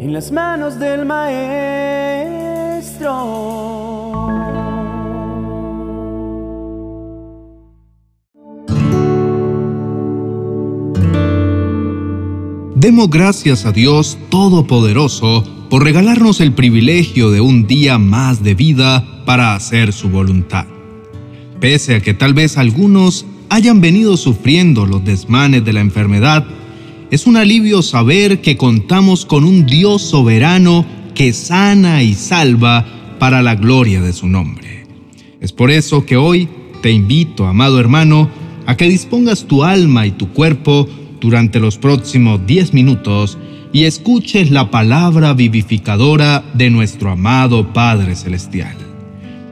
en las manos del Maestro. Demos gracias a Dios Todopoderoso por regalarnos el privilegio de un día más de vida para hacer su voluntad. Pese a que tal vez algunos hayan venido sufriendo los desmanes de la enfermedad, es un alivio saber que contamos con un Dios soberano que sana y salva para la gloria de su nombre. Es por eso que hoy te invito, amado hermano, a que dispongas tu alma y tu cuerpo durante los próximos 10 minutos y escuches la palabra vivificadora de nuestro amado Padre Celestial.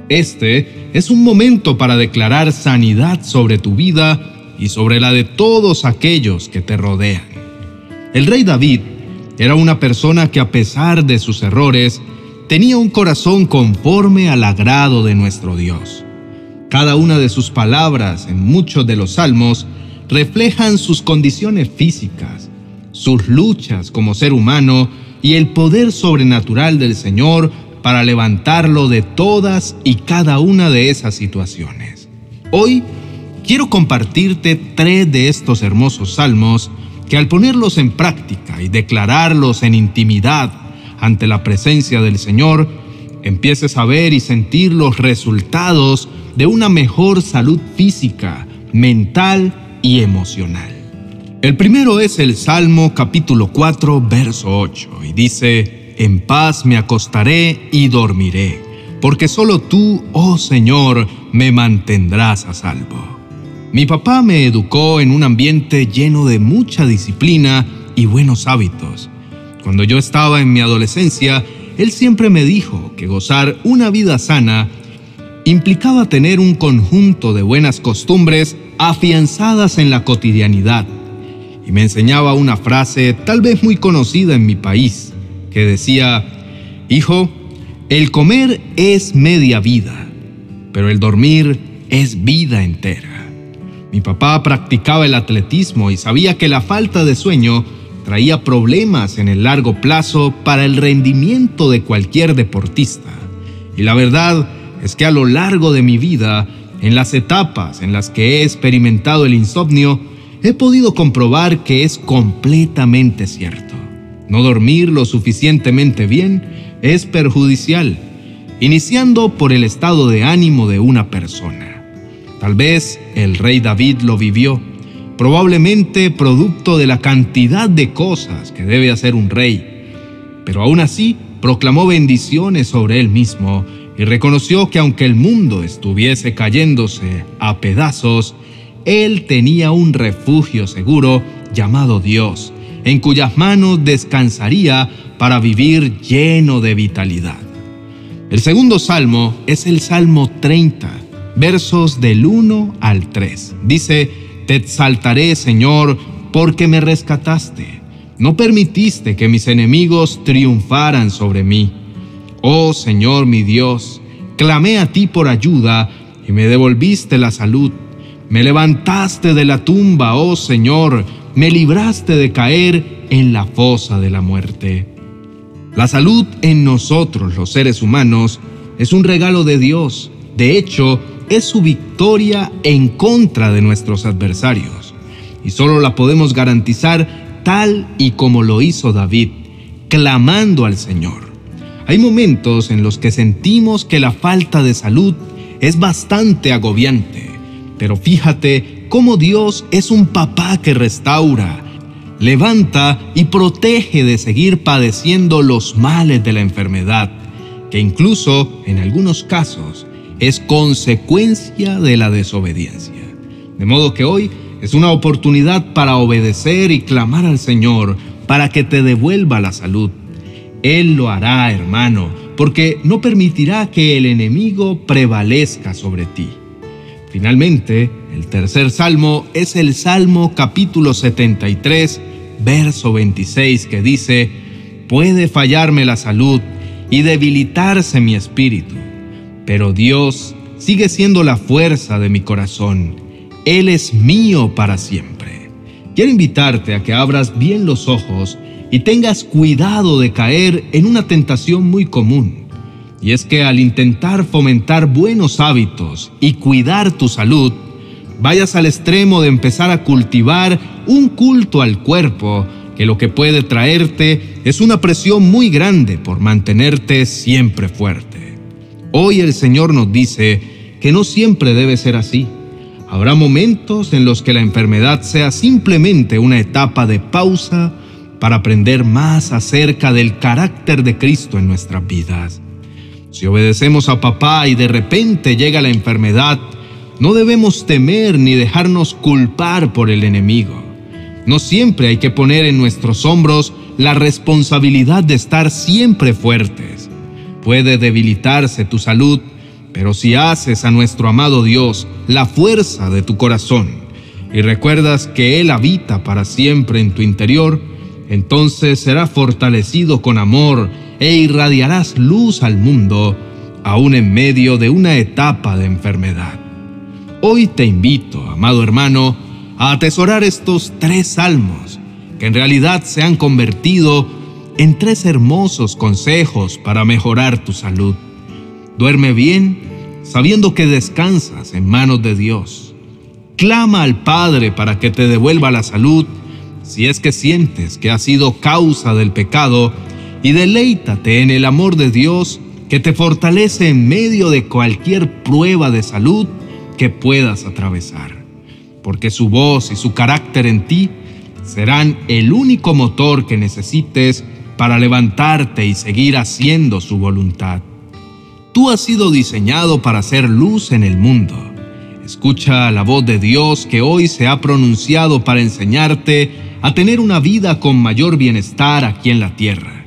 Este es un momento para declarar sanidad sobre tu vida y sobre la de todos aquellos que te rodean. El rey David era una persona que a pesar de sus errores, tenía un corazón conforme al agrado de nuestro Dios. Cada una de sus palabras en muchos de los salmos reflejan sus condiciones físicas, sus luchas como ser humano y el poder sobrenatural del Señor para levantarlo de todas y cada una de esas situaciones. Hoy quiero compartirte tres de estos hermosos salmos que al ponerlos en práctica y declararlos en intimidad ante la presencia del Señor, empieces a ver y sentir los resultados de una mejor salud física, mental y emocional. El primero es el Salmo capítulo 4, verso 8, y dice, En paz me acostaré y dormiré, porque solo tú, oh Señor, me mantendrás a salvo. Mi papá me educó en un ambiente lleno de mucha disciplina y buenos hábitos. Cuando yo estaba en mi adolescencia, él siempre me dijo que gozar una vida sana implicaba tener un conjunto de buenas costumbres afianzadas en la cotidianidad. Y me enseñaba una frase tal vez muy conocida en mi país, que decía, Hijo, el comer es media vida, pero el dormir es vida entera. Mi papá practicaba el atletismo y sabía que la falta de sueño traía problemas en el largo plazo para el rendimiento de cualquier deportista. Y la verdad es que a lo largo de mi vida en las etapas en las que he experimentado el insomnio, he podido comprobar que es completamente cierto. No dormir lo suficientemente bien es perjudicial, iniciando por el estado de ánimo de una persona. Tal vez el rey David lo vivió, probablemente producto de la cantidad de cosas que debe hacer un rey, pero aún así proclamó bendiciones sobre él mismo y reconoció que aunque el mundo estuviese cayéndose a pedazos, él tenía un refugio seguro llamado Dios, en cuyas manos descansaría para vivir lleno de vitalidad. El segundo salmo es el Salmo 30, versos del 1 al 3. Dice, Te exaltaré, Señor, porque me rescataste. No permitiste que mis enemigos triunfaran sobre mí. Oh Señor mi Dios, clamé a ti por ayuda y me devolviste la salud. Me levantaste de la tumba, oh Señor, me libraste de caer en la fosa de la muerte. La salud en nosotros, los seres humanos, es un regalo de Dios. De hecho, es su victoria en contra de nuestros adversarios. Y solo la podemos garantizar tal y como lo hizo David, clamando al Señor. Hay momentos en los que sentimos que la falta de salud es bastante agobiante, pero fíjate cómo Dios es un papá que restaura, levanta y protege de seguir padeciendo los males de la enfermedad, que incluso en algunos casos es consecuencia de la desobediencia. De modo que hoy es una oportunidad para obedecer y clamar al Señor para que te devuelva la salud él lo hará, hermano, porque no permitirá que el enemigo prevalezca sobre ti. Finalmente, el tercer salmo es el Salmo capítulo 73, verso 26, que dice, Puede fallarme la salud y debilitarse mi espíritu, pero Dios sigue siendo la fuerza de mi corazón. Él es mío para siempre. Quiero invitarte a que abras bien los ojos y tengas cuidado de caer en una tentación muy común. Y es que al intentar fomentar buenos hábitos y cuidar tu salud, vayas al extremo de empezar a cultivar un culto al cuerpo que lo que puede traerte es una presión muy grande por mantenerte siempre fuerte. Hoy el Señor nos dice que no siempre debe ser así. Habrá momentos en los que la enfermedad sea simplemente una etapa de pausa para aprender más acerca del carácter de Cristo en nuestras vidas. Si obedecemos a papá y de repente llega la enfermedad, no debemos temer ni dejarnos culpar por el enemigo. No siempre hay que poner en nuestros hombros la responsabilidad de estar siempre fuertes. Puede debilitarse tu salud, pero si haces a nuestro amado Dios la fuerza de tu corazón y recuerdas que Él habita para siempre en tu interior, entonces serás fortalecido con amor e irradiarás luz al mundo, aún en medio de una etapa de enfermedad. Hoy te invito, amado hermano, a atesorar estos tres salmos, que en realidad se han convertido en tres hermosos consejos para mejorar tu salud. Duerme bien, sabiendo que descansas en manos de Dios. Clama al Padre para que te devuelva la salud si es que sientes que ha sido causa del pecado y deleítate en el amor de Dios que te fortalece en medio de cualquier prueba de salud que puedas atravesar, porque su voz y su carácter en ti serán el único motor que necesites para levantarte y seguir haciendo su voluntad. Tú has sido diseñado para ser luz en el mundo. Escucha la voz de Dios que hoy se ha pronunciado para enseñarte a tener una vida con mayor bienestar aquí en la tierra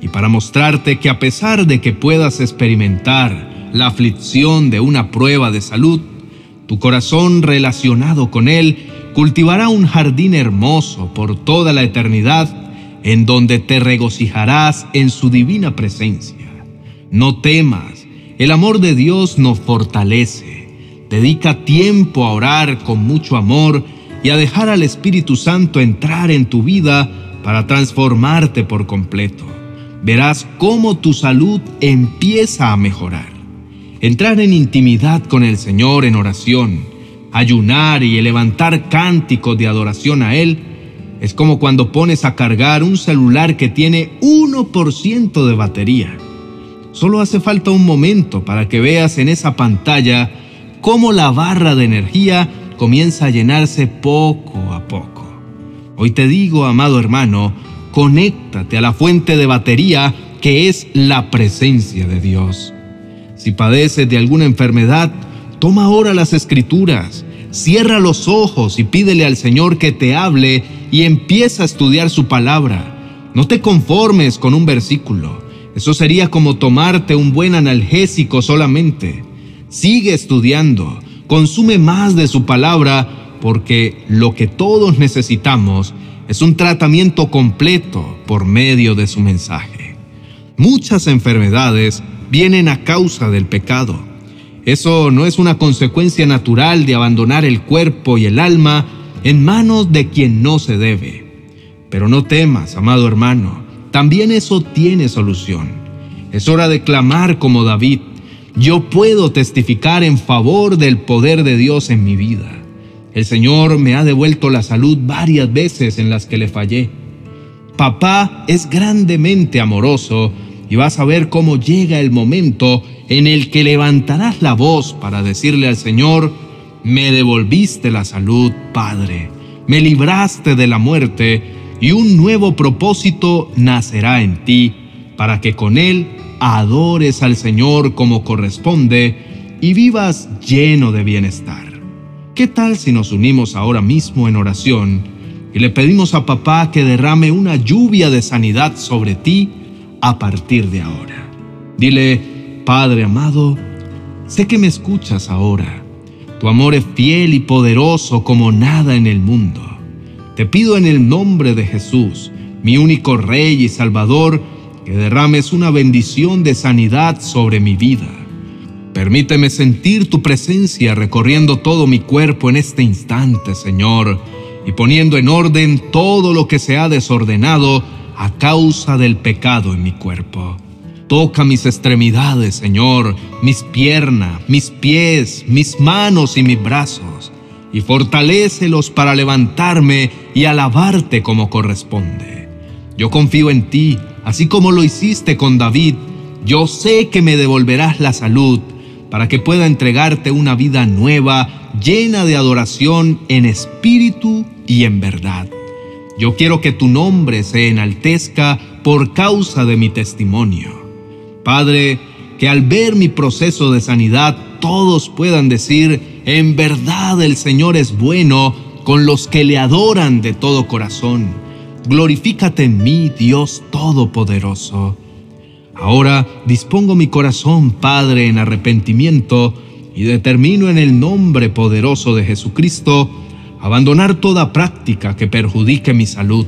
y para mostrarte que a pesar de que puedas experimentar la aflicción de una prueba de salud, tu corazón relacionado con Él cultivará un jardín hermoso por toda la eternidad en donde te regocijarás en su divina presencia. No temas, el amor de Dios nos fortalece. Dedica tiempo a orar con mucho amor y a dejar al Espíritu Santo entrar en tu vida para transformarte por completo. Verás cómo tu salud empieza a mejorar entrar en intimidad con el Señor en oración, ayunar y levantar cánticos de adoración a Él, es como cuando pones a cargar un celular que tiene 1% de batería. Solo hace falta un momento para que veas en esa pantalla cómo la barra de energía comienza a llenarse poco a poco. Hoy te digo, amado hermano, conéctate a la fuente de batería que es la presencia de Dios. Si padeces de alguna enfermedad, toma ahora las escrituras, cierra los ojos y pídele al Señor que te hable y empieza a estudiar su palabra. No te conformes con un versículo. Eso sería como tomarte un buen analgésico solamente. Sigue estudiando, consume más de su palabra, porque lo que todos necesitamos es un tratamiento completo por medio de su mensaje. Muchas enfermedades vienen a causa del pecado. Eso no es una consecuencia natural de abandonar el cuerpo y el alma en manos de quien no se debe. Pero no temas, amado hermano, también eso tiene solución. Es hora de clamar como David. Yo puedo testificar en favor del poder de Dios en mi vida. El Señor me ha devuelto la salud varias veces en las que le fallé. Papá es grandemente amoroso y vas a ver cómo llega el momento en el que levantarás la voz para decirle al Señor, me devolviste la salud, Padre, me libraste de la muerte y un nuevo propósito nacerá en ti para que con él adores al Señor como corresponde y vivas lleno de bienestar. ¿Qué tal si nos unimos ahora mismo en oración y le pedimos a papá que derrame una lluvia de sanidad sobre ti a partir de ahora. Dile, Padre amado, sé que me escuchas ahora. Tu amor es fiel y poderoso como nada en el mundo. Te pido en el nombre de Jesús, mi único Rey y Salvador, que derrames una bendición de sanidad sobre mi vida. Permíteme sentir tu presencia recorriendo todo mi cuerpo en este instante, Señor, y poniendo en orden todo lo que se ha desordenado a causa del pecado en mi cuerpo. Toca mis extremidades, Señor, mis piernas, mis pies, mis manos y mis brazos, y fortalécelos para levantarme y alabarte como corresponde. Yo confío en ti, así como lo hiciste con David. Yo sé que me devolverás la salud para que pueda entregarte una vida nueva, llena de adoración en espíritu y en verdad. Yo quiero que tu nombre se enaltezca por causa de mi testimonio. Padre, que al ver mi proceso de sanidad todos puedan decir, en verdad el Señor es bueno con los que le adoran de todo corazón. Glorifícate en mí, Dios Todopoderoso. Ahora dispongo mi corazón, Padre, en arrepentimiento y determino en el nombre poderoso de Jesucristo abandonar toda práctica que perjudique mi salud.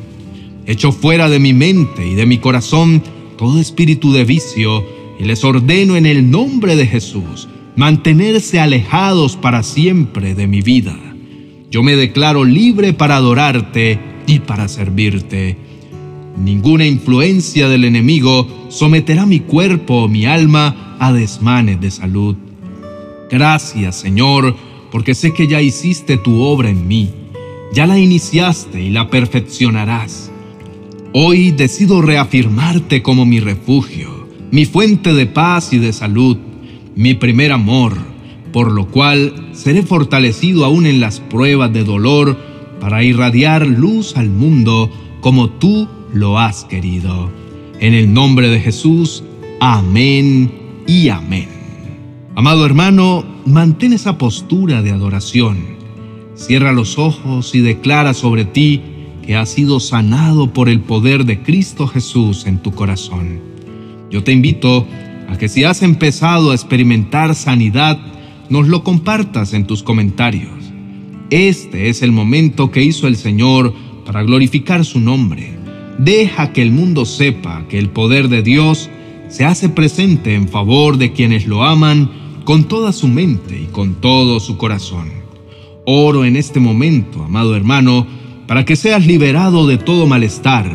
Echo fuera de mi mente y de mi corazón todo espíritu de vicio y les ordeno en el nombre de Jesús mantenerse alejados para siempre de mi vida. Yo me declaro libre para adorarte y para servirte. Ninguna influencia del enemigo someterá mi cuerpo o mi alma a desmanes de salud. Gracias, Señor, porque sé que ya hiciste tu obra en mí. Ya la iniciaste y la perfeccionarás. Hoy decido reafirmarte como mi refugio, mi fuente de paz y de salud, mi primer amor, por lo cual seré fortalecido aún en las pruebas de dolor para irradiar luz al mundo como tú lo has querido. En el nombre de Jesús, amén y amén. Amado hermano, mantén esa postura de adoración. Cierra los ojos y declara sobre ti que has sido sanado por el poder de Cristo Jesús en tu corazón. Yo te invito a que si has empezado a experimentar sanidad, nos lo compartas en tus comentarios. Este es el momento que hizo el Señor para glorificar su nombre. Deja que el mundo sepa que el poder de Dios se hace presente en favor de quienes lo aman con toda su mente y con todo su corazón. Oro en este momento, amado hermano, para que seas liberado de todo malestar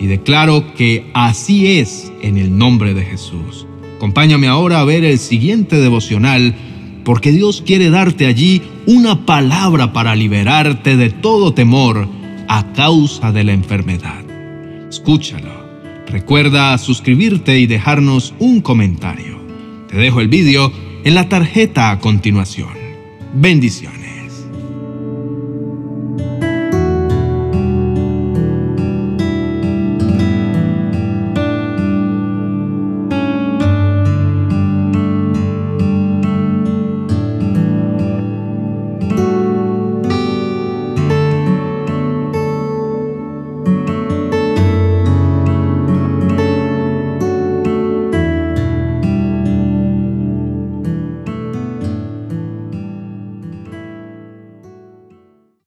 y declaro que así es en el nombre de Jesús. Acompáñame ahora a ver el siguiente devocional porque Dios quiere darte allí una palabra para liberarte de todo temor a causa de la enfermedad. Escúchalo. Recuerda suscribirte y dejarnos un comentario. Te dejo el vídeo en la tarjeta a continuación. Bendiciones.